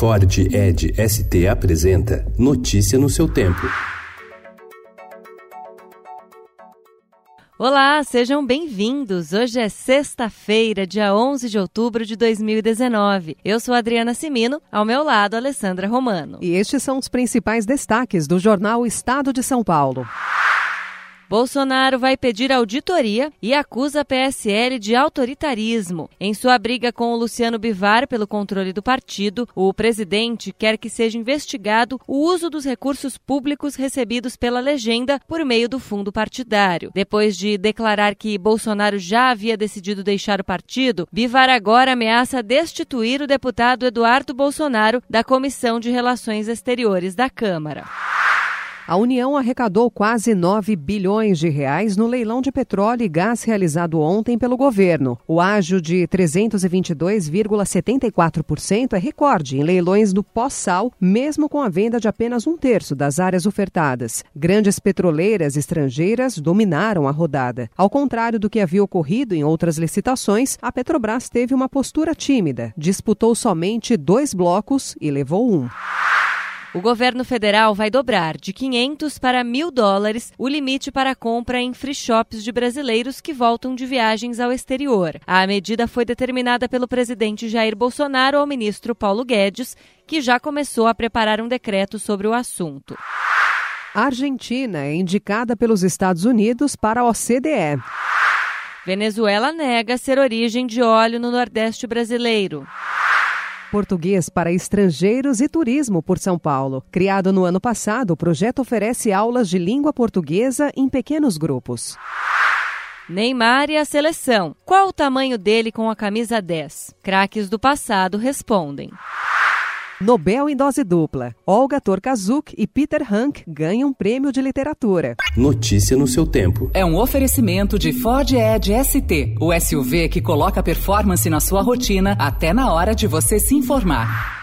Ford Ed ST apresenta Notícia no seu tempo. Olá, sejam bem-vindos. Hoje é sexta-feira, dia 11 de outubro de 2019. Eu sou Adriana Simino, ao meu lado, Alessandra Romano. E estes são os principais destaques do jornal Estado de São Paulo. Bolsonaro vai pedir auditoria e acusa a PSL de autoritarismo. Em sua briga com o Luciano Bivar pelo controle do partido, o presidente quer que seja investigado o uso dos recursos públicos recebidos pela legenda por meio do fundo partidário. Depois de declarar que Bolsonaro já havia decidido deixar o partido, Bivar agora ameaça destituir o deputado Eduardo Bolsonaro da Comissão de Relações Exteriores da Câmara. A União arrecadou quase 9 bilhões de reais no leilão de petróleo e gás realizado ontem pelo governo. O ágio de 322,74% é recorde em leilões do pós-sal, mesmo com a venda de apenas um terço das áreas ofertadas. Grandes petroleiras estrangeiras dominaram a rodada. Ao contrário do que havia ocorrido em outras licitações, a Petrobras teve uma postura tímida, disputou somente dois blocos e levou um. O governo federal vai dobrar de 500 para 1.000 dólares o limite para compra em free shops de brasileiros que voltam de viagens ao exterior. A medida foi determinada pelo presidente Jair Bolsonaro ao ministro Paulo Guedes, que já começou a preparar um decreto sobre o assunto. A Argentina é indicada pelos Estados Unidos para a OCDE. Venezuela nega ser origem de óleo no Nordeste brasileiro. Português para estrangeiros e turismo por São Paulo. Criado no ano passado, o projeto oferece aulas de língua portuguesa em pequenos grupos. Neymar e a seleção. Qual o tamanho dele com a camisa 10? Craques do passado respondem. Nobel em dose dupla. Olga Torkazuk e Peter Hank ganham prêmio de literatura. Notícia no seu tempo. É um oferecimento de Ford Edge ST, o SUV que coloca performance na sua rotina até na hora de você se informar.